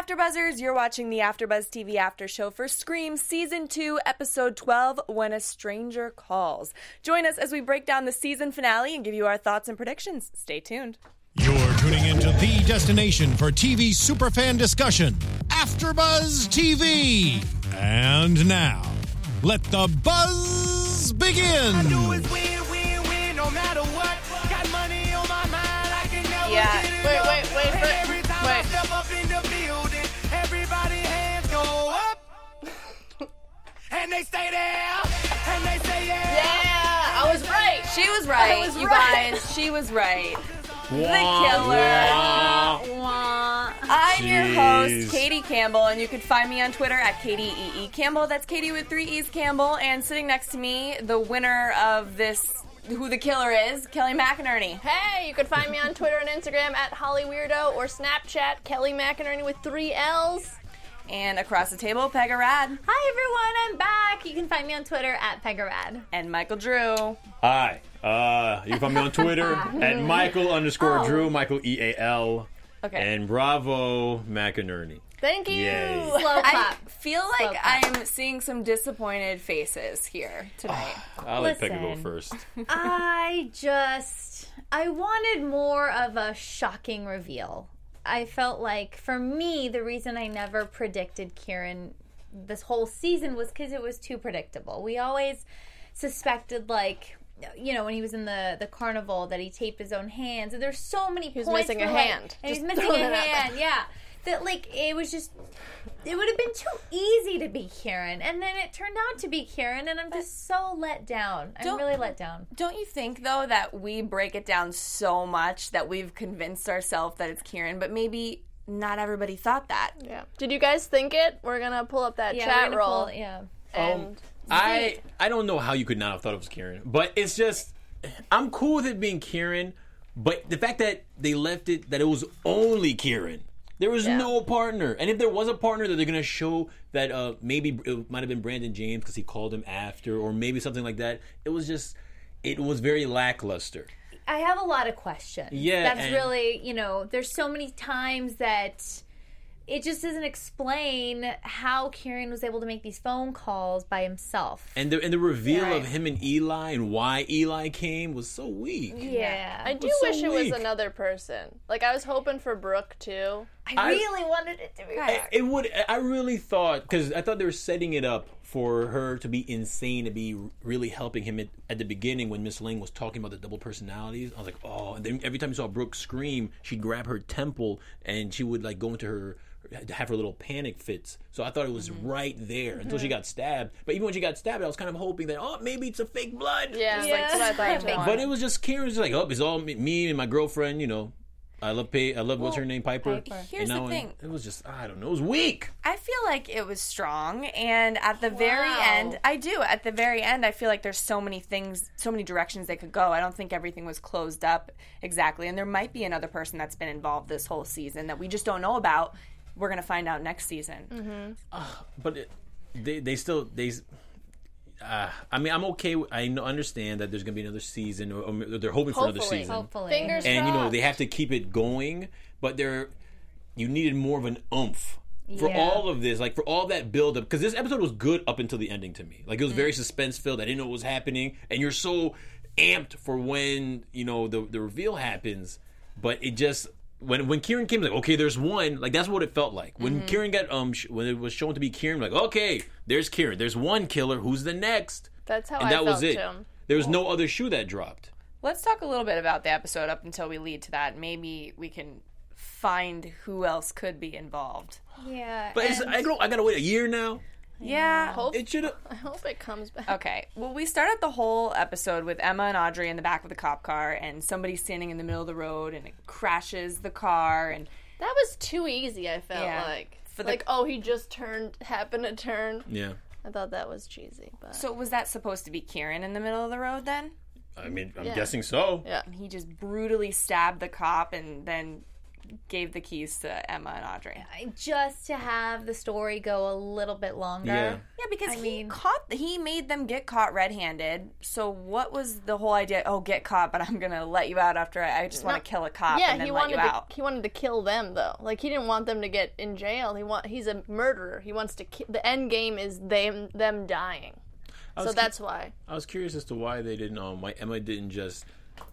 AfterBuzzers. You're watching the AfterBuzz TV After Show for Scream Season 2, Episode 12, When a Stranger Calls. Join us as we break down the season finale and give you our thoughts and predictions. Stay tuned. You're tuning into the destination for TV superfan discussion, AfterBuzz TV. And now, let the buzz begin. Yeah. Wait, wait, wait, for- wait. And they stay there, and they say yeah. Yeah, I was right. She was right, was you right. guys. She was right. the killer. wah. I'm your host, Katie Campbell, and you can find me on Twitter at Katie E. E. Campbell. That's Katie with three E's Campbell. And sitting next to me, the winner of this, who the killer is, Kelly McInerney. Hey, you can find me on Twitter and Instagram at Holly Weirdo or Snapchat Kelly McInerney with three L's. And across the table, Pega Rad Hi everyone, I'm back. You can find me on Twitter at Pegarad. and Michael Drew. Hi. Uh, you can find me on Twitter at Michael underscore Oh. Drew, Michael E A L. Okay. And Bravo McInerney. Thank you. Yay. Slow I clap. feel like clap. I'm seeing some disappointed faces here tonight. I'll let Peggy go Listen. first. I just I wanted more of a shocking reveal. I felt like for me the reason I never predicted Kieran this whole season was cuz it was too predictable. We always suspected like you know when he was in the the carnival that he taped his own hands and there's so many was points missing a like- hand. and he's missing a hand yeah that like it was just it would have been too easy to be Kieran and then it turned out to be Kieran and I'm just so let down I'm Don't- really let down Don't you think though that we break it down so much that we've convinced ourselves that it's Kieran, but maybe not everybody thought that. Yeah. Did you guys think it? We're gonna pull up that yeah chat roll. pull, yeah um, and I I don't know how you could not have thought it was Kieran, but it's just I'm cool with it being Kieran, but the fact that they left it that it was only Kieran. There was Yeah. no partner, and if there was a partner, that they're gonna show that uh, maybe it might have been Brandon James because he called him after, or maybe something like that. It was just, it was very lackluster. I have a lot of questions Yeah, that's really you know there's so many times that it just doesn't explain how Kieran was able to make these phone calls by himself And the and the reveal Right. of him and Eli and why Eli came was so weak. yeah I do so wish it was another person. Like I was hoping for Brooke too. I I- really wanted it to be Guys, It would. I really thought because I thought they were setting it up for her to be insane to be really helping him at, at the beginning when Miss Lang was talking about the double personalities. I was like, oh. And then every time you saw Brooke scream, she'd grab her temple and she would like go into her have her little panic fits. So I thought it was mm-hmm. right there until she mm-hmm. got stabbed. But even when she got stabbed, I was kind of hoping that oh maybe it's a fake blood. Yeah, Yeah. that's what I thought But it was just Kieran's just like oh it's all me, me and my girlfriend. You know. I love pay. I love what's her name, Piper. Piper. Here's And the now thing. It was just I don't know. It was weak. I feel like it was strong, and at the very end, I do. At the very end, I feel like there's so many things, so many directions they could go. I don't think everything was closed up exactly, and there might be another person that's been involved this whole season that we just don't know about. We're gonna find out next season. but it, they they still they. Uh, I mean, I'm okay. with- I understand that there's going to be another season, or, or they're hoping for another season. hopefully Fingers And you know they have to keep it going, but they're you needed more of an oomph for Yeah. all of this, like for all that build up. Because this episode was good up until the ending to me. Like it was very suspense filled. I didn't know what was happening, and you're so amped for when you know the the reveal happens. But it just when when Kieran came, like okay, there's one. Like that's what it felt like when Kieran got um sh- when it was shown to be Kieran. Like okay, there's Kieran. There's one killer. Who's the next? That's how and I that felt was it. too. There was no other shoe that dropped. Let's talk a little bit about the episode up until we lead to that. Maybe we can find who else could be involved. yeah But it's, I, don't, I gotta wait a year now. Yeah. Hope, It should. I hope it comes back. Okay. Well, we start out the whole episode with Emma and Audrey in the back of the cop car, and somebody standing in the middle of the road, and it crashes the car, and That was too easy. I felt Yeah. like For the- like oh he just turned happened to turn. Yeah. I thought that was cheesy, but so was that supposed to be Kieran in the middle of the road then? I mean, I'm Yeah. guessing so. yeah. And he just brutally stabbed the cop, and then gave the keys to Emma and Audrey. just to have the story go a little bit longer. Yeah. Yeah, because I he mean- caught he made them get caught red-handed. So what was the whole idea? Oh, get caught, but I'm gonna let you out after I, I just want to kill a cop Yeah, and then he let wanted you to out. he wanted to kill them though. Like he didn't want them to get in jail. He want he's a murderer. He wants to ki- the end game is them them dying. So was that's why. I was curious as to why they didn't. Um, why Emma didn't just,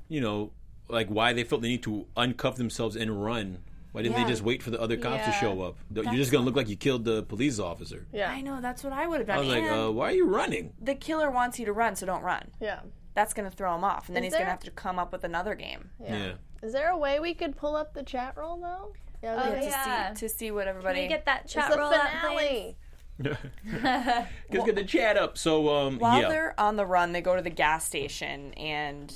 you know, like why they felt the need to uncuff themselves and run. Why didn't Yeah. they just wait for the other cops to show up? You're just gonna look like you killed the police officer. Yeah. I know that's what I would have done. I was like, uh, why are you running? the killer wants you to run, so don't run. Yeah. That's gonna throw him off, and then Is he's gonna have to come up with another game. Yeah. Is there a way we could pull up the chat roll though? Yeah. Oh, like- to see to see what Can everybody. we get that chat the roll up, please? finale. Let's get the chat up. So, um, While yeah. they're on the run, they go to the gas station, and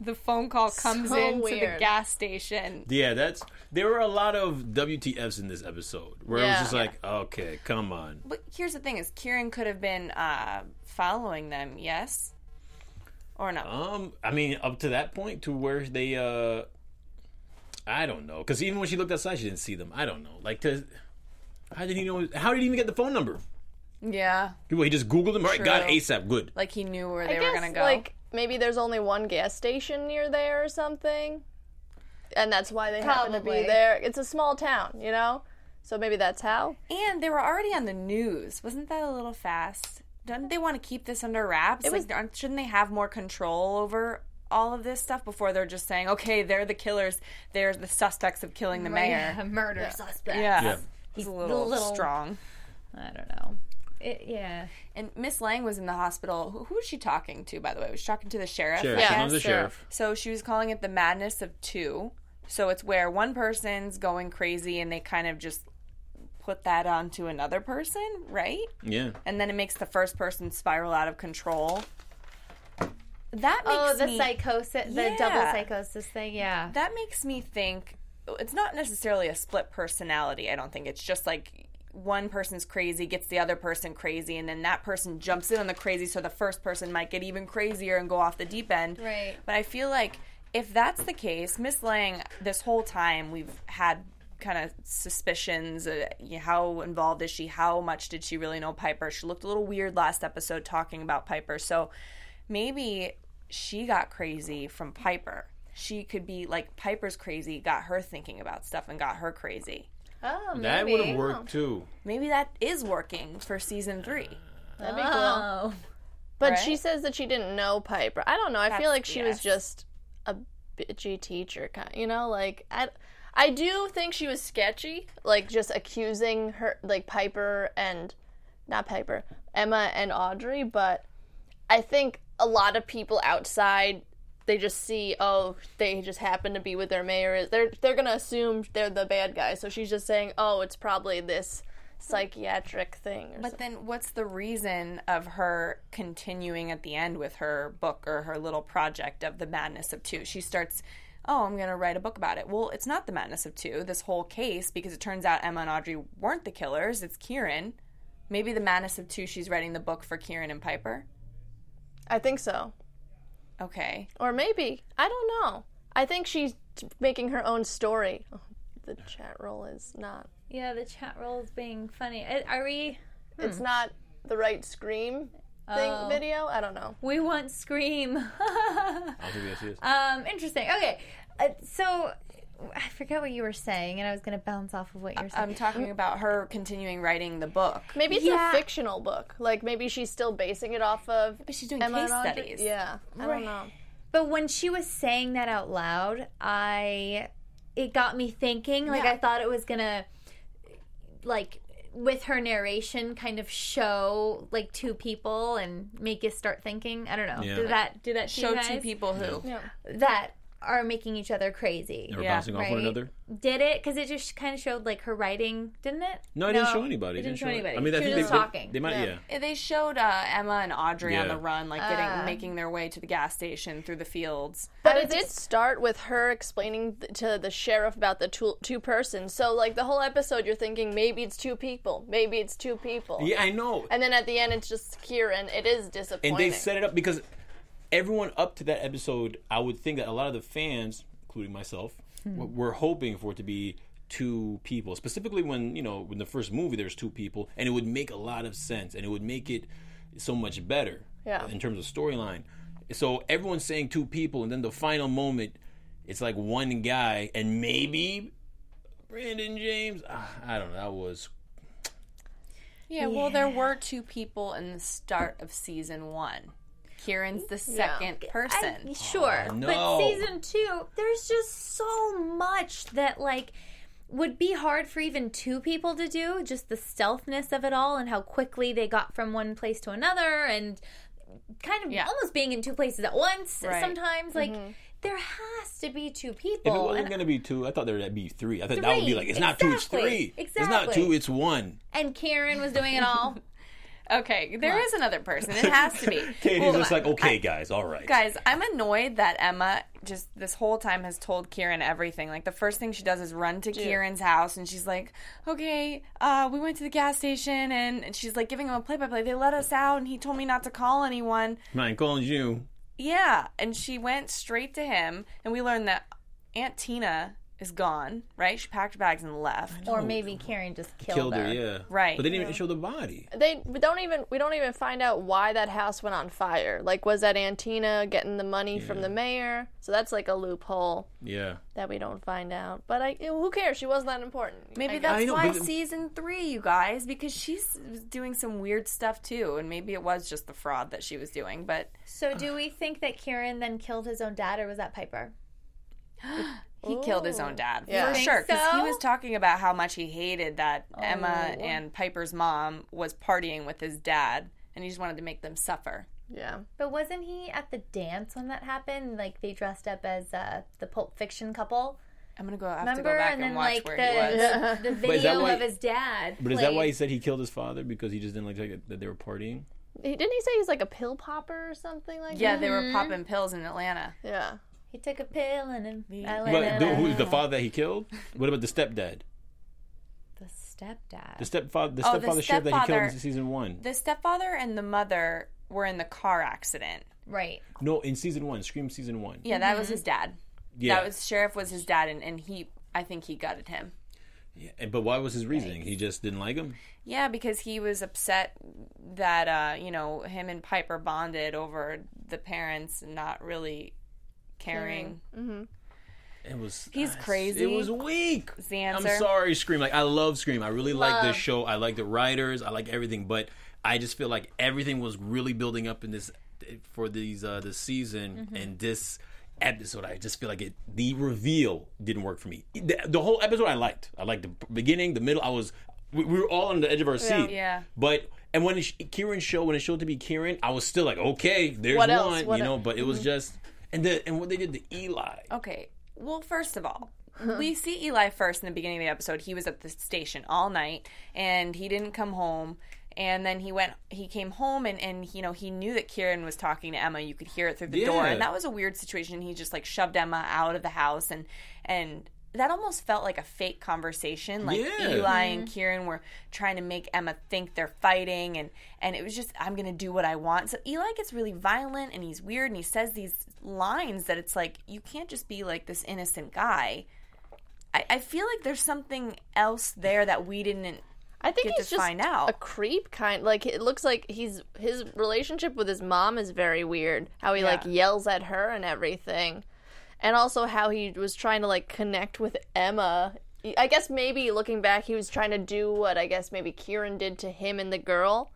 the phone call comes So in to the gas station. Yeah, that's there were a lot of WTFs in this episode where it was just like, okay, come on. But here's the thing: is Kieran could have been uh, following them, yes, or no? Um, I mean, up to that point, to where they, uh, I don't know, because even when she looked outside, she didn't see them. I don't know, like, to, how did he know? How did he even get the phone number? yeah, Well, he just Googled them. All right, got. ASAP. Good. like he knew where I they guess were gonna go. like maybe there's only one gas station near there or something, and that's why they happen to Probably. be there. It's a small town, you know. So maybe that's how. and they were already on the news. Wasn't that a little fast? Don't they want to keep this under wraps? It was- like, aren't- shouldn't they have more control over all of this stuff before they're just saying, "Okay, they're the killers. They're the suspects of killing the mayor." Yeah, murder suspect. Yeah, Yeah. he's a a little, little- strong. I don't know. It, yeah. And Miss Lang was in the hospital. Who, who was she talking to, by the way? Was she talking to the sheriff? Sheriff. Yeah, the sheriff. So she was calling it the madness of two. So it's where one person's going crazy and they kind of just put that onto another person, right? Yeah. And then it makes the first person spiral out of control. That oh, makes Oh, the me, psychosis, the double psychosis thing. Yeah. that makes me think it's not necessarily a split personality. I don't think it's just like one person's crazy gets the other person crazy and then that person jumps in on the crazy so the first person might get even crazier and go off the deep end. Right. But I feel like if that's the case, Miss Lang this whole time we've had kind of suspicions uh, how involved is she how much did she really know piper she looked a little weird last episode talking about piper so maybe she got crazy from Piper. She could be like Piper's crazy, got her thinking about stuff and got her crazy. Oh, maybe. That would have worked oh. too. Maybe that is working for season three. That'd be cool. Oh. But Right? she says that she didn't know Piper. I don't know. I feel like she was just a bitchy teacher, kind. You know, like I, I do think she was sketchy, like just accusing her, like Piper and not Piper, Emma and Audrey. But I think a lot of people outside they just see, oh, they just happen to be with their mayor. They're they're gonna assume they're the bad guy. So she's just saying, oh, it's probably this psychiatric thing. Or But then what's the reason of her continuing at the end with her book or her little project of the madness of two? She starts, oh, I'm going to write a book about it. Well, it's not the madness of two, this whole case, because it turns out Emma and Audrey weren't the killers. It's Kieran. Maybe the madness of two, she's writing the book for Kieran and Piper. I think so. Okay. Or maybe. I don't know. I think she's making her own story. Oh, the chat roll is not. Yeah, the chat roll is being funny. Are we? It's not the right scream thing Oh. video. I don't know. We want Scream. I don't think that's it. um, interesting. Okay, uh, so I forget what you were saying, and I was going to bounce off of what you're saying. I'm talking about her continuing writing the book. Maybe it's Yeah. a fictional book. Like maybe she's still basing it off of. But she's doing Emma case and Audrey. studies. Yeah, I Right. don't know. But when she was saying that out loud, I it got me thinking. Like Yeah. I thought it was gonna like with her narration kind of show like two people and make you start thinking. I don't know. Yeah. Did that do that Show two people who. Yeah. that are making each other crazy. They were Yeah, bouncing off one right. another. Did it? Because it just kind of showed like her writing, didn't it? No, it didn't show anybody. It didn't show anybody. I mean, I think was they, just they- talking. They might, Yeah. yeah. They showed uh, Emma and Audrey on the run, like getting Uh. making their way to the gas station through the fields. But it did start with her explaining th- to the sheriff about the two, two persons. So like the whole episode, you're thinking maybe it's two people, maybe it's two people. Yeah, I know. And then at the end, it's just Kieran. It is disappointing. and they set it up because everyone up to that episode, I would think that a lot of the fans, including myself, what we're hoping for it to be two people. Specifically, when you know, in the first movie, there's two people, and it would make a lot of sense, and it would make it so much better. Yeah. In terms of storyline, so everyone's saying two people, and then the final moment, it's like one guy, and maybe Brandon James. Ah, I don't know. That was Yeah, well, there were two people in the start of season one. Kieran's the second person. I- sure, Oh, no. but season two, there's just so much that like would be hard for even two people to do. Just the stealthness of it all and how quickly they got from one place to another, and kind of Yeah. almost being in two places at once. Right. Sometimes, like mm-hmm. there has to be two If it people. wasn't going to be two, I thought there would be three. I thought that would be like, it's not two, it's three. exactly, three. It's not two, it's one. and Kieran was doing it all. Okay, there is another person. It has to be. Katie's Well, just like, okay, I- guys, all right. Guys, I'm annoyed that Emma just this whole time has told Kieran everything. Like the first thing she does is run to Kieran's house and she's like, "Okay, uh, we went to the gas station and, and she's like giving him a play-by-play. They let us out and he told me not to call anyone. Mine calling you. Yeah, and she went straight to him and we learned that Aunt Tina is gone. Right? She packed her bags and left. or maybe Kieran just killed, Killed her, yeah. Right. But they didn't even show the body. They we don't even we don't even find out why that house went on fire. Like was that Aunt Tina getting the money from the mayor? So that's like a loophole Yeah. that we don't find out. But I who cares? She wasn't that important. Maybe I that's I know, why but- season three, you guys, because she's doing some weird stuff too, and maybe it was just the fraud that she was doing. But So, do we think that Kieran then killed his own dad, or was that Piper? he killed his own dad Yeah. for sure because he was talking about how much he hated that Emma and Piper's mom was partying with his dad, and he just wanted to make them suffer. yeah. But wasn't he at the dance when that happened? Like they dressed up as uh, the Pulp Fiction couple. I'm gonna go. I have Remember? to go back and and, then watch like where the, he was. the, the But is that video why- of his dad. But is that why he said he killed his father? Because he just didn't like that they were partying? He, didn't he say he's like a pill popper or something like Yeah, that? Yeah, they were popping pills in Atlanta. Yeah. He took a pill and then But the, who's the father that he killed? What about the stepdad? the stepdad. The stepfather, the Oh, the stepfather sheriff that he killed in season one. The stepfather and the mother were in the car accident. right. No, in season one, Scream season one. Yeah, that was his dad. Yeah. That was sheriff was his dad, and, and he. I think he gutted him. Yeah, But why was his reasoning? He just didn't like him. Yeah, because he was upset that uh, you know him and Piper bonded over the parents not really caring. It was. He's ah, crazy. It was weak. the I'm sorry, Scream. Like I love Scream. I really like this show. I like the writers. I like everything. But I just feel like everything was really building up in this for these uh this season Mm-hmm. and this episode. I just feel like it. The reveal didn't work for me. The, the whole episode I liked. I liked the beginning, the middle. I was. We, we were all on the edge of our seat. Yeah. But and when it, Kieran showed when it showed to be Kieran, I was still like, okay, there's What else? one, What you know. But it was just and the and what they did to Eli. Okay. Well, first of all, uh-huh. we see Eli first in the beginning of the episode. He was at the station all night and he didn't come home. And then he went, he came home and, and, you know, he knew that Kieran was talking to Emma. You could hear it through the door. And that was a weird situation. He just like shoved Emma out of the house and, and, that almost felt like a fake conversation. Like Yeah. Eli and mm-hmm. Kieran were trying to make Emma think they're fighting, and and it was just I'm gonna do what I want. So Eli gets really violent and he's weird, and he says these lines that it's like you can't just be like this innocent guy. I, I feel like there's something else there that we didn't. I think Get he's to just find out. a creep kind. Like it looks like he's his relationship with his mom is very weird. How he like yells at her and everything, and also how he was trying to like connect with Emma. I guess maybe looking back, he was trying to do what I guess maybe Kieran did to him and the girl.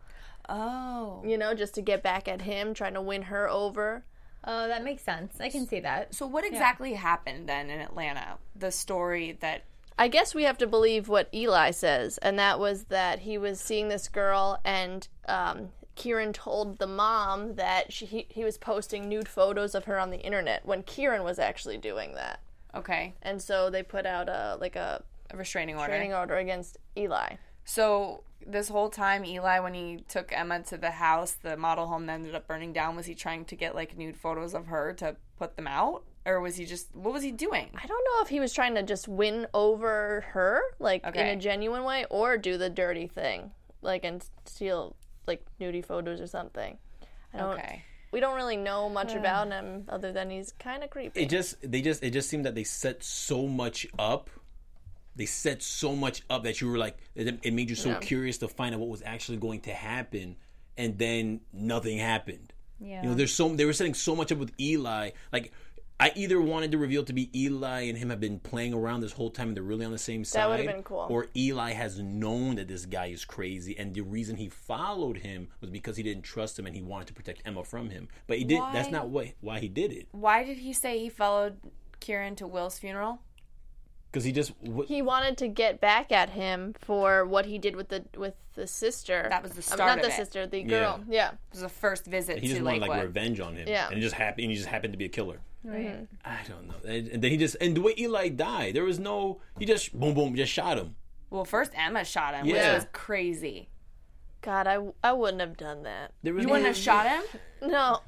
Oh, You know, just to get back at him, trying to win her over. Oh, that makes sense. I can see that. so what exactly happened then in Atlanta? The story that I guess we have to believe what Eli says, and that was that he was seeing this girl, and um, Kieran told the mom that she, he, he was posting nude photos of her on the internet when Kieran was actually doing that, okay, and so they put out a like a a restraining order. training order against Eli. So this whole time, Eli, when he took Emma to the house, the model home that ended up burning down. Was he trying to get like nude photos of her to put them out, or was he just what was he doing? I don't know if he was trying to just win over her, like in a genuine way, or do the dirty thing, like and steal like nudie photos or something. I don't. Okay, we don't really know much hmm. about him other than he's kind of creepy. it just they just it just seemed that they set so much up they set so much up that you were like it, it made you so Yeah. curious to find out what was actually going to happen and then nothing happened Yeah. you know there's so they were setting so much up with eli like I either wanted the reveal to be Eli and him have been playing around this whole time and they're really on the same side. That would've been cool. Or Eli has known that this guy is crazy and the reason he followed him was because he didn't trust him and he wanted to protect Emma from him. But he did that's not why why he did it. Why did he say he followed Kieran to Will's funeral? Because he just w- he wanted to get back at him for what he did with the with the sister. That was the Um, start not of the it. sister, the girl. Yeah. It was the first visit he just to wanted Lakewood. like revenge on him. Yeah. And it just happened. And he just happened to be a killer. Right. I don't know. And, and then he just and the way Eli died, there was no. He just boom boom just shot him. well, first Emma shot him, Yeah. which was crazy. God, I, I wouldn't have done that. There was You no, wouldn't have shot him? No,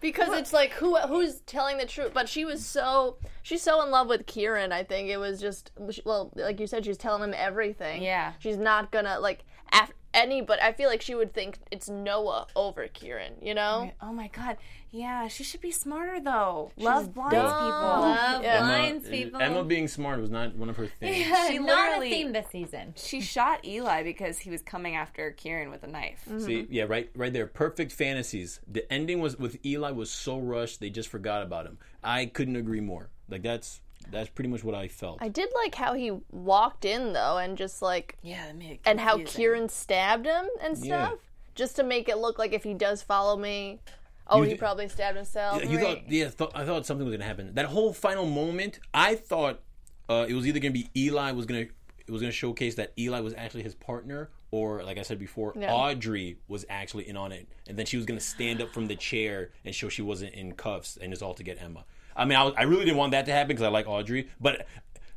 because it's like who who's telling the truth? But she was so she's so in love with Kieran. I think it was just well, like you said, she's telling him everything. Yeah. she's not gonna like af- any. But I feel like she would think it's Noah over Kieran. You know? Oh my god. Yeah, she should be smarter though. Love blinds dumb. people. Love Yeah. blinds Emma, people. Emma being smart was not one of her things. She Not a literally- theme this season. She shot Eli because he was coming after Kieran with a knife. See, Mm-hmm. yeah, right, right there. Perfect fantasies. The ending was with Eli was so rushed they just forgot about him. I couldn't agree more. Like that's that's pretty much what I felt. I did like how he walked in though, and just like Yeah, that made and how. Kieran stabbed him and Yeah. stuff, just to make it look like if he does follow me, oh, You he probably stabbed himself. you thought, yeah, th- I thought something was gonna happen. That whole final moment, I thought uh, it was either gonna be Eli was gonna it was gonna showcase that Eli was actually his partner, or like I said before, Yeah. Audrey was actually in on it, and then she was gonna stand up from the chair and show she wasn't in cuffs, and it's all to get Emma. I mean, I, I really didn't want that to happen because I like Audrey, but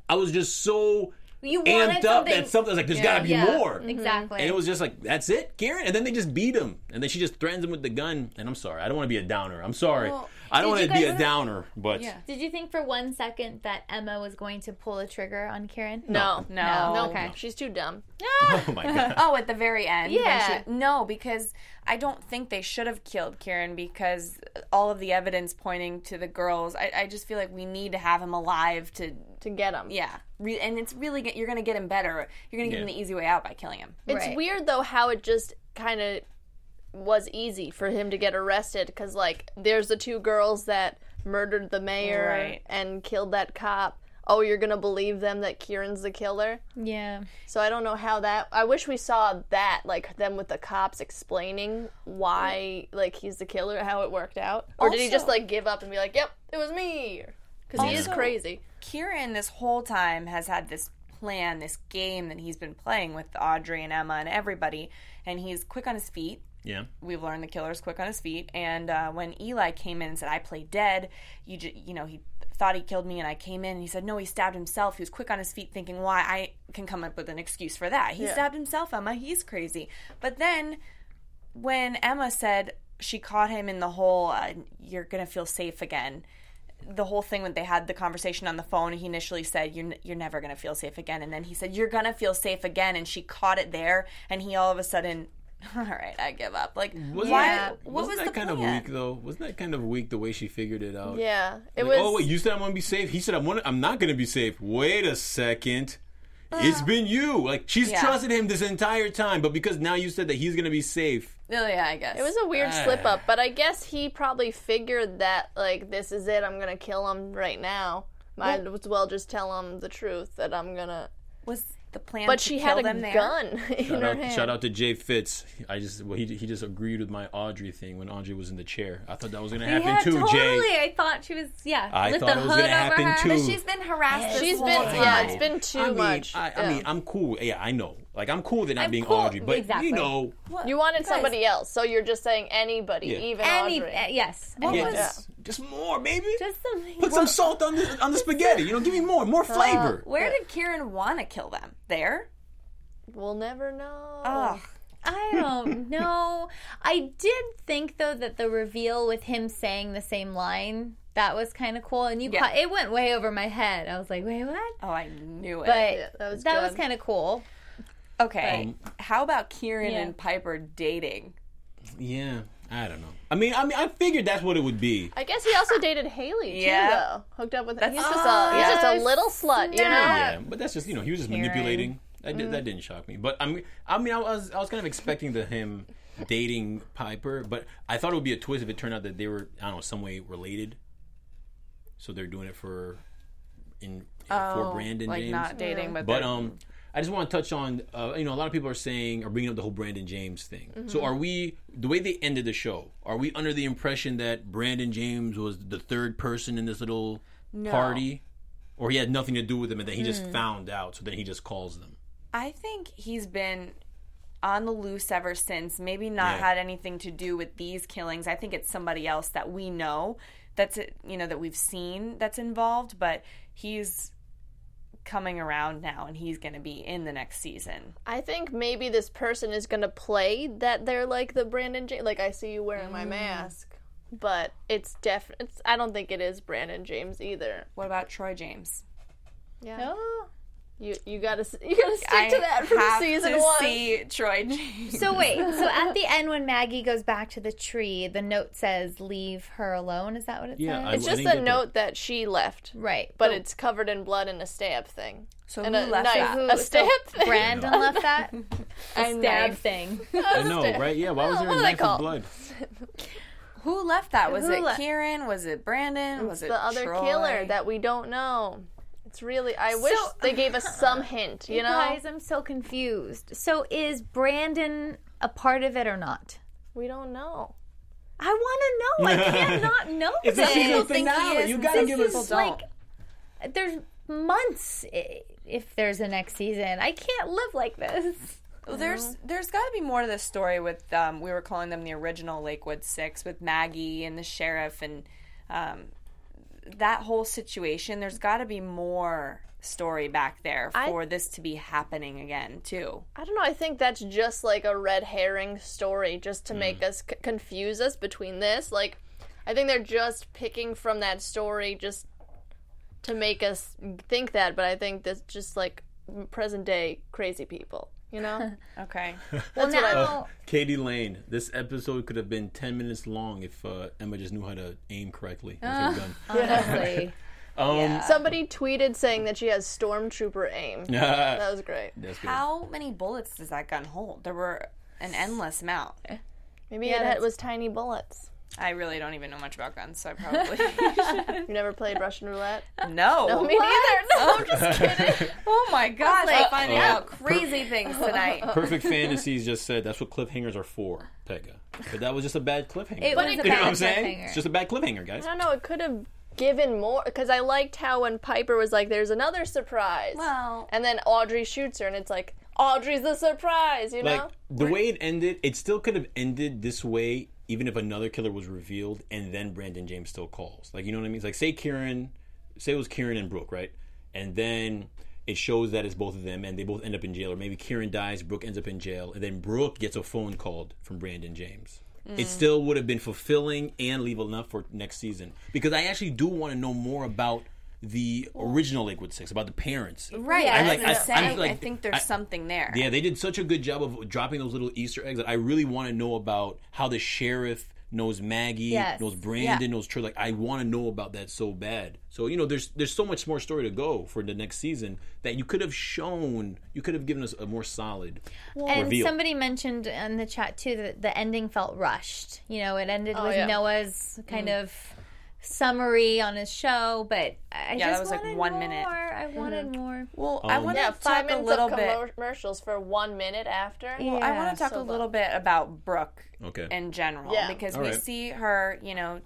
I was just so You wanted amped up something- that something I was like, there's gotta be Yeah, more. Mm-hmm. Exactly. And it was just like, that's it, Kieran. And then they just beat him, and then she just threatens him with the gun. And I'm sorry, I don't want to be a downer. I'm sorry, Well, I don't want to be a downer. But Yeah. Did you think for one second that Emma was going to pull a trigger on Kieran? no, No. no, Okay. she's too dumb. oh my god, Oh, at the very end. Yeah. she- no, because I don't think they should have killed Kieran because all of the evidence pointing to the girls. I, I just feel like we need to have him alive to. To get him. Yeah, Re- and it's really get, you're going to get him better. You're going to give him the easy way out by killing him. It's Right. weird though how it just kind of was easy for him to get arrested because like there's the two girls that murdered the mayor Right. and killed that cop. Oh, you're gonna believe them that Kieran's the killer? Yeah. So I don't know how that. I wish we saw that, like them with the cops explaining why, like he's the killer, how it worked out, or did he just like give up and be like, "Yep, it was me," because he is crazy. Kieran, this whole time, has had this plan, this game that he's been playing with Audrey and Emma and everybody, and he's quick on his feet. yeah. we've learned the killer's quick on his feet. And uh, when Eli came in and said, "I play dead," you ju- you know he thought he killed me, and I came in and he said, "No, he stabbed himself." He was quick on his feet, thinking, "Why I can come up with an excuse for that." He Yeah. stabbed himself, Emma. He's crazy. But then when Emma said she caught him in the whole, uh, "You're gonna feel safe again." The whole thing when they had the conversation on the phone, he initially said, "You're, n- you're never gonna feel safe again," and then he said, "You're gonna feel safe again," and she caught it there, and he all of a sudden, "All right, I give up." Like, Wasn't why? that, what wasn't was that the kind of plan? weak though? Wasn't that kind of weak the way she figured it out? Yeah, it Like, was. oh wait, you said I'm gonna be safe. He said I want. I'm not going to be safe. Wait a second. it's been you. Like she's Uh. Yeah. trusted him this entire time, but because now you said that he's going to be safe. Oh, yeah, I guess It was a weird Ah. slip up, but I guess he probably figured that like this is it. I'm gonna kill him right now. Might as well just tell him the truth that I'm gonna. was the plan. But to she kill had a them there? gun in Shout her out, hand. shout out to Jay Fitz. I just well, he he just agreed with my Audrey thing when Audrey was in the chair. I thought that was going to happen yeah, too, totally. Jay. I thought she was yeah. I lift thought the it was gonna happen her. too. But she's been harassed. this She's whole been time. yeah, it's been too I mean, much. I, I Yeah. mean, I'm cool. Yeah, I know. Like I'm cool with it not I'm being cool- Audrey, but exactly. you know, you wanted somebody else, so you're just saying anybody, Yeah. even Any Audrey. uh, yes. What yeah, was- just, just more, baby. Just something. Put some salt on the on the spaghetti. You know, give me more, more flavor. Where did Kieran want to kill them? There. We'll never know. Ugh. I don't know. I did think though that the reveal with him saying the same line that was kind of cool, and you Yeah. caught, it went way over my head. I was like, wait, what? Oh, I knew it. But that was that was kind of cool. Okay, how about Kieran Yeah. and Piper dating? yeah, I don't know. I mean, I mean, I figured that's what it would be. I guess he also dated Haley too, Yeah. though. Hooked up with he's That's- just a he's just a Oh, little slut, you know. Yeah, but that's just you know he was just Kieran. manipulating. That, did, that didn't shock me. But I mean, I mean, I was I was kind of expecting the him dating Piper, but I thought it would be a twist if it turned out that they were I don't know some way related. So they're doing it for in for Brandon Oh, like James. not dating, but But um, I just want to touch on uh, you know a lot of people are saying are bringing up the whole Brandon James thing. So are we the way they ended the show? Are we under the impression that Brandon James was the third person in this little party, or he had nothing to do with them and then he just found out, so then he just calls them? I think he's been on the loose ever since. Maybe not Yeah. had anything to do with these killings. I think it's somebody else that we know that's you know that we've seen that's involved, but he's coming around now and he's going to be in the next season. I think maybe this person is gonna play that they're like the Brandon James. Like I see you wearing Mm. my mask, but it's definitely, I don't think it is Brandon James either. What about Troy James? Yeah, Oh. You you gotta you gotta stick I to that from have season to one. see Troy James. So wait, so at the end when Maggie goes back to the tree, the note says "Leave her alone." Is that what it Yeah, says? I- It's just didn't a get that. note that she left, right, but it's covered in blood and a stab thing. So And who a left knife. that? Who- a stab so thing. Brandon left that A stab thing. I know, right? Yeah. Why was there What a knife with called? blood? Who left that? Was Who it le- Kieran? Was it Brandon? was it the other Troy? killer that we don't know. It's really. I wish So- they gave us some hint. You You know, guys, I'm so confused. So is Brandon a part of it or not? we don't know. I want to know. I can't not know It's a this. season People think he finale. You gotta some give people us. don't. like there's months if there's a next season. I can't live like this. Well, there's there's got to be more to this story with um, we were calling them the original Lakewood Six with Maggie and the sheriff and um, that whole situation. There's got to be more story back there I- for this to be happening again too. I don't know. I think that's just like a red herring story, just to Mm. make us c- confuse us between this. Like, I think they're just picking from that story just to make us think that. But I think that's just like present day crazy people. You know? Okay, Well, That's what I- now Katie Lane. This episode could have been ten minutes long if uh, Emma just knew how to aim correctly with her gun. honestly, Um, Somebody tweeted saying that she has stormtrooper aim. That was great. That's good. how many bullets does that gun hold? There were an endless amount. Maybe Yeah, it had, was tiny bullets. I really don't even know much about guns, so I probably You never played Russian roulette? no. No, me neither. No, I'm just kidding. Oh my gosh, I'm like- finding Oh. out crazy things tonight. Perfect Fantasies just said that's what cliffhangers are for, Pega. But that was just a bad cliffhanger. it was it- a you you know bad what I'm saying? cliffhanger. It's just a bad cliffhanger, guys. I don't know. It could have given more because I liked how when Piper was like, "There's another surprise," Well, and then Audrey shoots her, and it's like, "Audrey's the surprise," you know? Like the way it ended, it still could have ended this way, even if another killer was revealed, and then Brandon James still calls. Like you know what I mean? It's like say Kieran, say it was Kieran and Brooke, right? And then it shows that it's both of them, and they both end up in jail, or maybe Kieran dies, Brooke ends up in jail, and then Brooke gets a phone called from Brandon James. It mm. still would have been fulfilling and leave enough for next season because I actually do want to know more about the original Lakewood Six, about the parents. right. Yeah, I I'm was like- gonna I- I'm like- I think there's I- something there. Yeah, they did such a good job of dropping those little Easter eggs that I really want to know about how the sheriff knows Maggie, Yes. knows Brandon, knows Troy. Like I want to know about that so bad. So you know, there's there's so much more story to go for the next season that you could have shown. You could have given us a more solid And reveal. somebody mentioned in the chat too that the ending felt rushed. You know, it ended oh, with yeah. Noah's kind mm. of summary on his show, but I Yeah, that just was, like, one more. minute. I wanted more. Well, I Um, want yeah, to five talk a minutes little of bit. commercials for one minute after. Yeah. I want to talk so a little bit about Brooke Okay. in general Yeah. because All we right. see her, you know,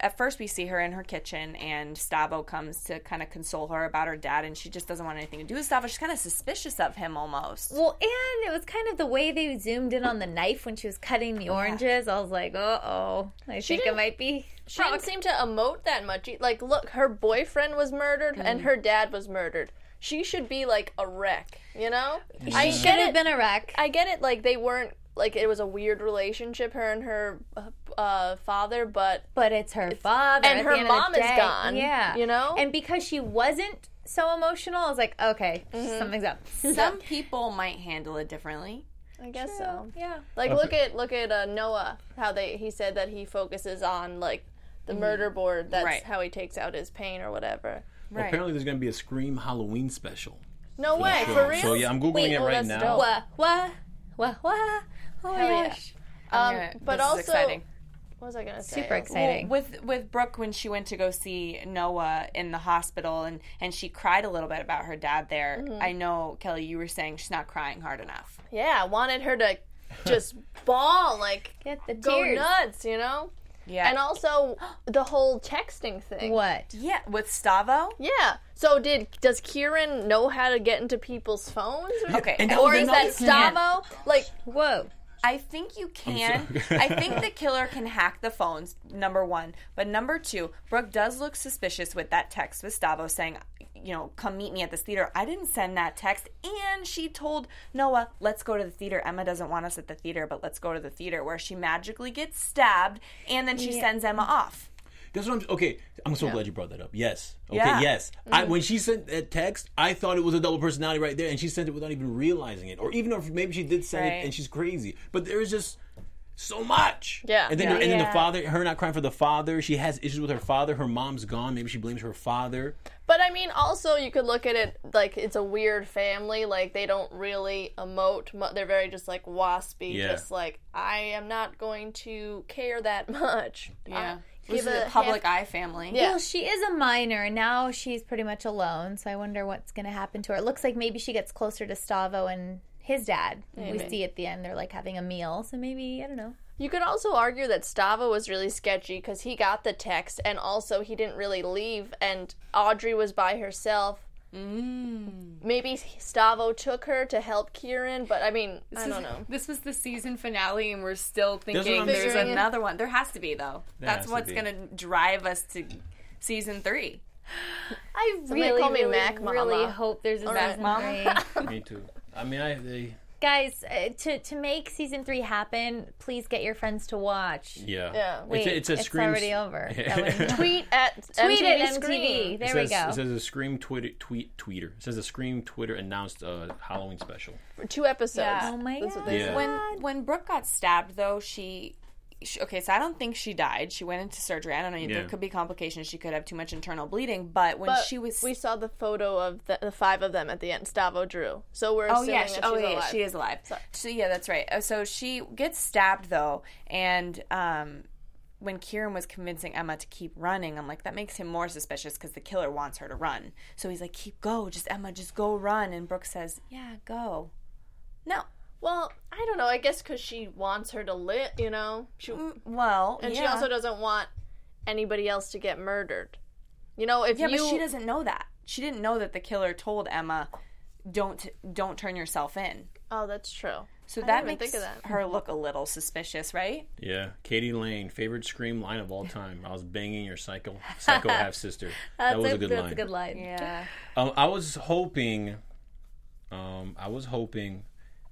at first we see her in her kitchen and Stavo comes to kind of console her about her dad and she just doesn't want anything to do with Stavo. She's kind of suspicious of him almost. Well, and it was kind of the way they zoomed in on the knife when she was cutting the oranges. I was like, uh oh, I think it might be. She didn't seem to emote that much. Like, look, her boyfriend was murdered Mm. and her dad was murdered. She should be like a wreck, you know? I Should get have it. been a wreck. I get it. Like they weren't like it was a weird relationship, her and her uh, father, but but it's her father and her the end of the mom is gone, Yeah, you know? and because she wasn't so emotional, I was like, okay, Mm-hmm. something's up. Some people might handle it differently. I guess so. Yeah. Like look at look at uh, Noah. How they he said that he focuses on like the murder board. That's Right. how he takes out his pain or whatever. Well, apparently, there's going to be a Scream Halloween special. No way, Sure. for real. So yeah, I'm googling Wait, it oh, right that's now. dope. Wah, wah, wah, wah. Oh my Hell yeah. gosh. Um, Yeah, but this is also, exciting. what was I gonna say? Super exciting. Well, with with Brooke when she went to go see Noah in the hospital and and she cried a little bit about her dad there. Mm-hmm. I know Kelly, you were saying she's not crying hard enough. Yeah, I wanted her to just bawl like Get the go tears. nuts, you know. Yeah, And also the whole texting thing. What? yeah, with Stavo. Yeah. So did does Kieran know how to get into people's phones? Okay, And Or is that another- Stavo? Like, Whoa. I think you can. I think the killer can hack the phones. Number one, but number two, Brooke does look suspicious with that text with Stavo saying, you know, come meet me at this theater. I didn't send that text, and she told Noah, "Let's go to the theater." Emma doesn't want us at the theater, but let's go to the theater, where she magically gets stabbed, and then she sends Emma off. That's what I'm. Okay, I'm so glad you brought that up. Yes. Okay. Yeah. Yes. I, mm. when she sent that text, I thought it was a double personality right there, and she sent it without even realizing it, or even if maybe she did send Right. it and she's crazy. But there is just so much. Yeah. And then, Yeah. and then the father, her not crying for the father. She has issues with her father. Her mom's gone. Maybe she blames her father. but I mean, also you could look at it like it's a weird family. Like they don't really emote. They're very just like waspy. Yeah. Just like I am not going to care that much. Yeah, this give is a a public half- eye family. Yeah. Well, she is a minor, and now she's pretty much alone. So I wonder what's going to happen to her. It looks like maybe she gets closer to Stavo and his dad. We see at the end they're like having a meal. So maybe I don't know. You could also argue that Stavo was really sketchy because he got the text and also he didn't really leave, and Audrey was by herself. Mm. Maybe Stavo took her to help Kieran, but I mean, I don't know. This was the season finale, and we're still thinking I'm there's another one. There has to be, though. That's has to what's going to drive us to season three. I Somebody really, call me really, Mac Mama. really hope there's a right. season Mama. Me too. I mean, I they. Guys, uh, to to make season three happen, please get your friends to watch. Yeah. Yeah. Wait, it's, a, it's a scream. already over. Tweet at Tweet MTV it, Screen. MTV. There It we go. It says a Scream Twitter tweet tweeter. It says a Scream Twitter announced a Halloween special. for two episodes. Yeah. oh my That's what god! they Yeah. when when Brooke got stabbed though she, she okay so I don't think she died she went into surgery I don't know Yeah. there could be complications she could have too much internal bleeding but when But she was we saw the photo of the, the five of them at the end. Stavo drew. So we're oh assuming yeah that she, she's oh yeah alive. she is alive so yeah that's right Uh, so she gets stabbed though and um when Kieran was convincing Emma to keep running, I'm like, that makes him more suspicious because the killer wants her to run. So he's like, keep go, just Emma, just go run. And Brooke says, yeah, go. No. Well, I don't know. I guess because she wants her to live, you know. She Well, and she also doesn't want anybody else to get murdered. You know, if Yeah, you but she doesn't know that. She didn't know that the killer told Emma, "Don't don't turn yourself in." Oh, that's true. So I that makes think of that. her look a little suspicious, right? Yeah, Katie Lane, favorite Scream line of all time. I was banging your psycho psycho half sister. That was a good line. that's line. a good line. Yeah. Um, I was hoping, um, I was hoping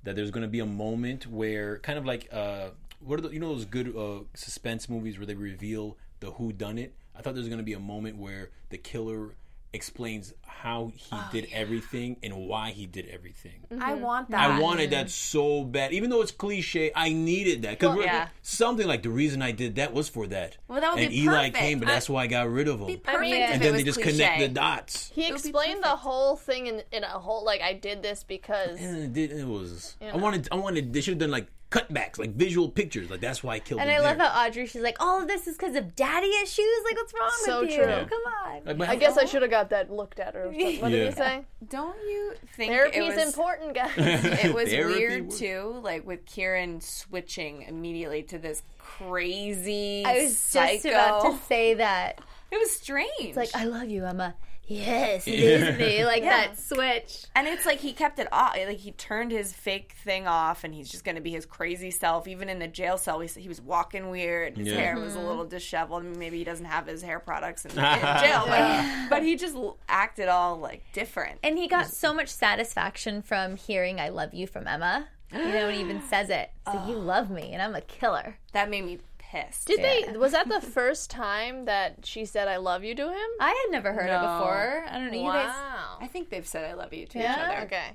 that there's going to be a moment where, kind of like, uh, what are the, you know those good uh, suspense movies where they reveal the who done it? I thought there was going to be a moment where the killer explains how he Oh, did everything and why he did everything. Mm-hmm. I want that. I wanted that so bad, even though it's cliche. I needed that because yeah. something like the reason I did that was for that. Well, that would and be Eli perfect. came, but that's why I got rid of him. perfect I mean, if and then they just cliche. connect the dots. He explained the whole thing in, in a whole like I did this because And it, did, it was. I know. wanted. I wanted. They should have done like cutbacks, like visual pictures. Like that's why I killed And him I love there. how Audrey, she's like, all of this is because of daddy issues? Like, what's wrong So with you? true. Come on. Like, but I guess I should have got that looked at or something. What did Yeah. he say? Don't you think Therapy it is was, important, guys. It was Therapy weird was- too, like with Kieran switching immediately to this crazy. I was just about to say that. It was strange. It's like, I love you, Emma. Yes, it is me. Like that switch. And it's like he kept it off. Like he turned his fake thing off, and he's just going to be his crazy self. Even in the jail cell, he, he was walking weird. His Yeah. hair was a mm-hmm. little disheveled. I mean, maybe he doesn't have his hair products in, in jail, but, but he just l- acted all like different. And he got so much satisfaction from hearing I love you from Emma. You know, and he even says it. It's like, you love me, and I'm a killer. That made me pissed. Did they? Was that the first time that she said "I love you" to him? I had never heard it before. I don't know. You guys. Wow. I think they've said "I love you" to Yeah? each other, Okay.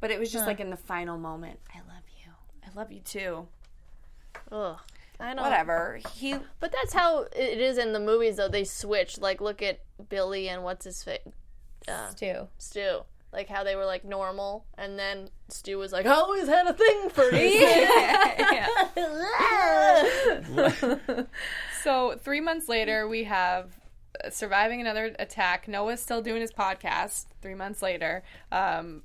but it was just like in the final moment. I love you. I love you too. Ugh. I know. Whatever. He But that's how it is in the movies, though. They switch. Like, look at Billy and what's his face? Uh, Stu. Stu. Like, how they were, like, normal. And then Stu was like, I always had a thing for you. So three months later, we have uh, surviving another attack. Noah's still doing his podcast. Three months later, um,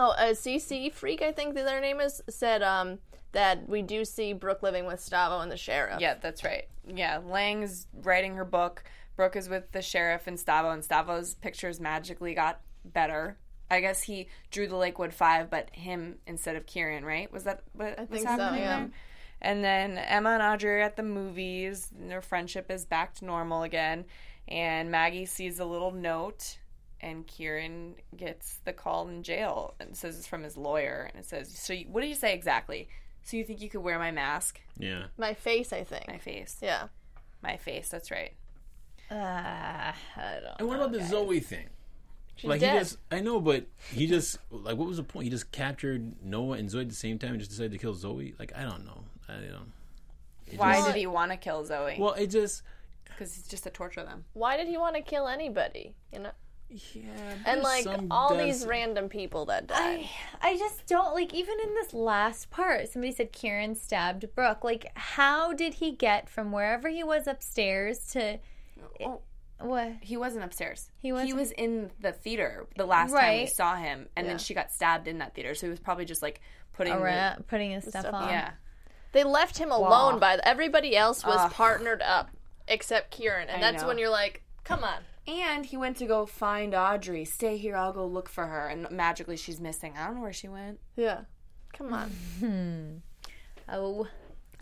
Oh, uh, CC Freak, I think their name is, said um, that we do see Brooke living with Stavo and the sheriff. yeah, that's right. Yeah, Lang's writing her book. Brooke is with the sheriff and Stavo, and Stavo's pictures magically got better. I guess he drew the Lakewood Five, but him instead of Kieran, right? Was that what was think so, happening yeah. there? And then Emma and Audrey are at the movies. And their friendship is back to normal again. And Maggie sees a little note, and Kieran gets the call in jail and says it's from his lawyer. And it says, "So you, what do you say exactly? So you think you could wear my mask, Yeah. My face, I think. my face, Yeah. my face? That's right." Uh, I don't And what about the Zoe thing? Like dead. he just I know, but he just like what was the point? He just captured Noah and Zoe at the same time and just decided to kill Zoe? Like I don't know. I don't Why just- did he want to kill Zoe? Well, it just Because he's just to torture them. Why did he want to kill anybody? You know? yeah. And, like, all deaths- these random people that died. I just don't like even in this last part. Somebody said Kieran stabbed Brooke. Like, how did he get from wherever he was upstairs to Oh, what? he wasn't upstairs. He He wasn't? was in the theater the last time we saw him, and Yeah. then she got stabbed in that theater. So he was probably just like putting the, putting his stuff, stuff on. on. yeah. They left him alone by the, everybody else was Ugh. partnered up except Kieran. And I that's know. when you're like, come on. And he went to go find Audrey. Stay here, I'll go look for her. And magically, she's missing. I don't know where she went. Yeah. Come on. Oh,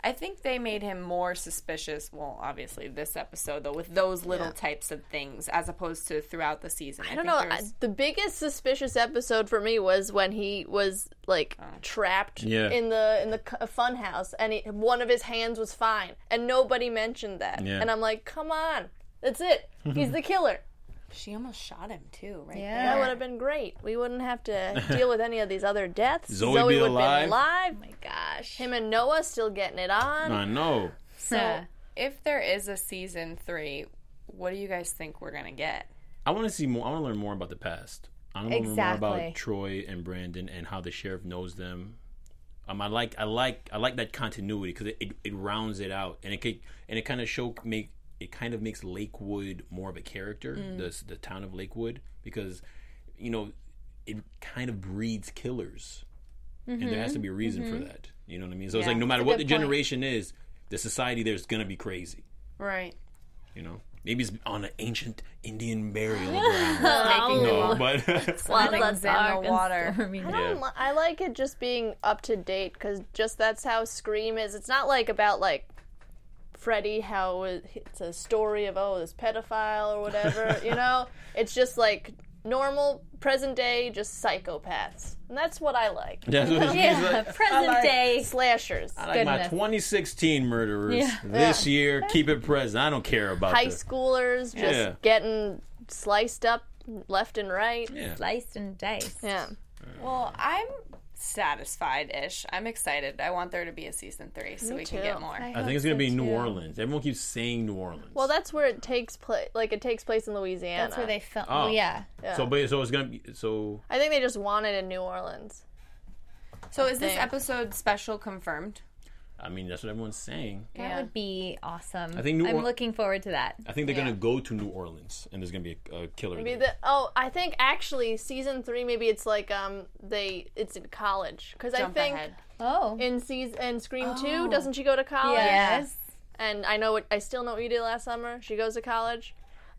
I think they made him more suspicious. Well, obviously, this episode though, with those little types of things, as opposed to throughout the season. I don't know. I, the biggest suspicious episode for me was when he was like oh. trapped Yeah. in the in the c- fun house, and he, one of his hands was fine, and nobody mentioned that. Yeah. And I'm like, come on, that's it. He's the killer. She almost shot him too, right? Yeah. That would have been great. We wouldn't have to deal with any of these other deaths. Zoe be would alive. been alive. Oh my gosh. Him and Noah still getting it on. I know. So, if there is a season three, what do you guys think we're gonna get? I want to see more. I want to learn more about the past. I want to learn more about Troy and Brandon and how the sheriff knows them. Um, I like, I like, I like that continuity because it, it, it rounds it out and it could, and it kind of show make it kind of makes Lakewood more of a character, mm. the the town of Lakewood, because you know it kind of breeds killers, and there has to mm-hmm. be a reason for mm-hmm. that. You know what I mean? So it's like no matter what the point. generation is, the society there's gonna be crazy. Right. You know, maybe it's on an ancient Indian burial ground. Making no, but Things in the water. I don't. Li- I like it just being up to date because just that's how Scream is. It's not like about like Freddy, how it's a story of oh this pedophile or whatever. you know, it's just like normal present day, just psychopaths, and that's what I like. that's what Yeah, present like- day. Slashers, I like my 2016 murderers Yeah. this year. Keep it present. I don't care about high the, schoolers, just Yeah. getting sliced up left and right. Yeah. Sliced and diced. Yeah. Well, I'm satisfied ish. I'm excited. I want there to be a season three so we can too. get more. I think it's gonna be New Orleans. Everyone keeps saying New Orleans. Well, that's where it takes place. Like it takes place in Louisiana. That's where they film. Oh. Oh, yeah. so, but so it's gonna be so. I think they just want it in New Orleans. So is this episode special confirmed? I mean, that's what everyone's saying. That Yeah. would be awesome. I think New I'm Or- looking forward to that. I think they're gonna go to New Orleans, and there's gonna be a, a killer. Maybe there. the oh, I think actually season three maybe it's like um they it's in college because I think ahead. Oh. in season in Scream Oh. two doesn't she go to college? yes. And I know what I still know what you did last summer. She goes to college.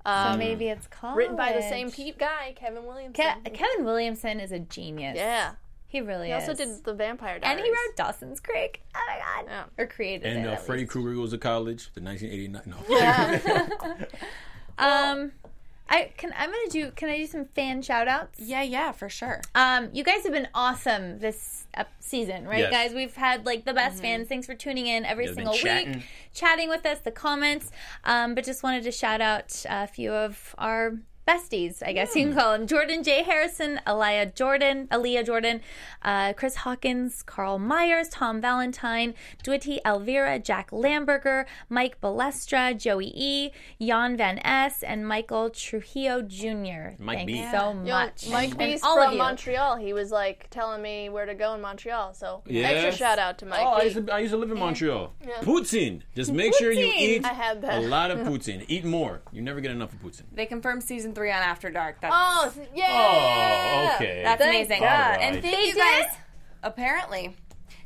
So Um, maybe it's called. written by the same Pete guy, Kevin Williamson. Ke- Kevin Williamson is a genius. yeah, He really he is. also did the Vampire And he wrote Dawson's Creek. Oh my god. Yeah. Or created And it. uh, Freddy. Krueger goes to college. The 1989. No. Um, I can. I'm gonna do. Can I do some fan shout outs? Yeah, yeah, for sure. Um, you guys have been awesome this uh, season, right, Yes. guys? We've had like the best fans. Thanks for tuning in every Yeah, been single chatting. week, chatting with us, the comments. Um, but just wanted to shout out a few of our besties, I guess you can call them. Jordan J. Harrison, Aliyah Jordan, Aaliyah Jordan, uh, Chris Hawkins, Carl Myers, Tom Valentine, Dwitty Elvira, Jack Lamberger, Mike Balestra, Joey E, Jan Van S, and Michael Trujillo Jr. Mike Thanks B. so Yo, much. Mike And B's all of from. Montreal. He was like telling me where to go in Montreal. So extra shout out to Mike. Oh, I B. used, to, I used to live in Montreal. Poutine. Just make sure you eat I had that. a lot of poutine. Eat more. You never get enough of poutine. They confirmed season three on After Dark. That's, Oh, yeah. Oh, okay. that's thank amazing. God. Uh, and thank They you did? guys. Apparently.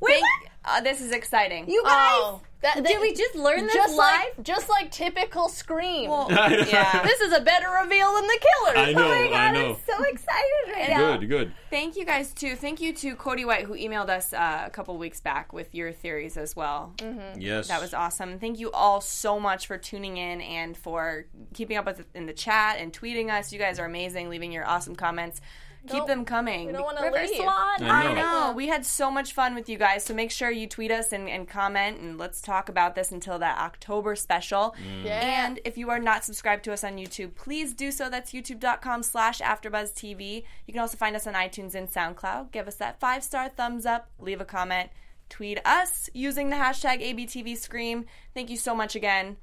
Wait, Thank- what? Uh, this is exciting. You guys, Oh, that, did we just learn this just live? like just like typical Scream? Well, yeah. this is a better reveal than the killer. I know, oh my God, I know. I'm so excited right now. Good, good. Thank you guys too. Thank you to Cody White who emailed us uh, a couple weeks back with your theories as well. Yes. That was awesome. Thank you all so much for tuning in and for keeping up with in the chat and tweeting us. You guys are amazing. Leaving your awesome comments. Keep Don't- them coming. We don't want to River leave. Swan. I I know. know. We had so much fun with you guys. So make sure you tweet us and, and comment and let's talk about this until that October special. Mm. Yeah. And if you are not subscribed to us on YouTube, please do so. That's youtube.com slash AfterBuzzTV. You can also find us on iTunes and SoundCloud. Give us that five-star thumbs up. Leave a comment. Tweet us using the hashtag ABTVScream. Thank you so much again.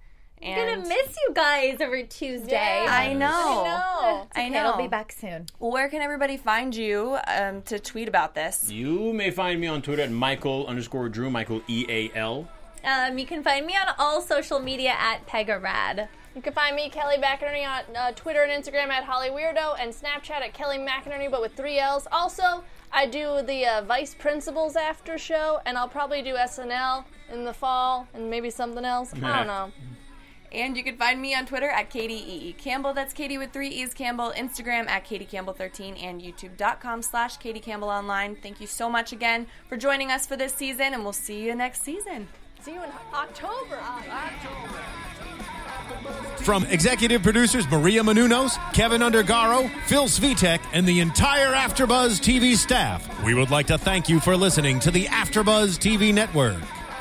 I'm gonna miss you guys every Tuesday. Yeah. I know. I know. I Okay, know. I'll be back soon. Where can everybody find you um, to tweet about this? You may find me on Twitter at Michael underscore Drew, Michael E A L. Um, you can find me on all social media at Pegarad. You can find me, Kelly McInerney, on uh, Twitter and Instagram at Holly Weirdo, and Snapchat at Kelly McInerney, but with three L's. Also, I do the uh, Vice Principals after show, and I'll probably do SNL in the fall, and maybe something else. I don't know. And you can find me on Twitter at Katie E. Campbell. That's Katie with three E's Campbell. Instagram at Katie Campbell13 and YouTube.com slash Katie Campbell Online. Thank you so much again for joining us for this season, and we'll see you next season. See you in October. From executive producers Maria Menounos, Keven Undergaro, Phil Svitek, and the entire Afterbuzz TV staff, we would like to thank you for listening to the Afterbuzz TV network.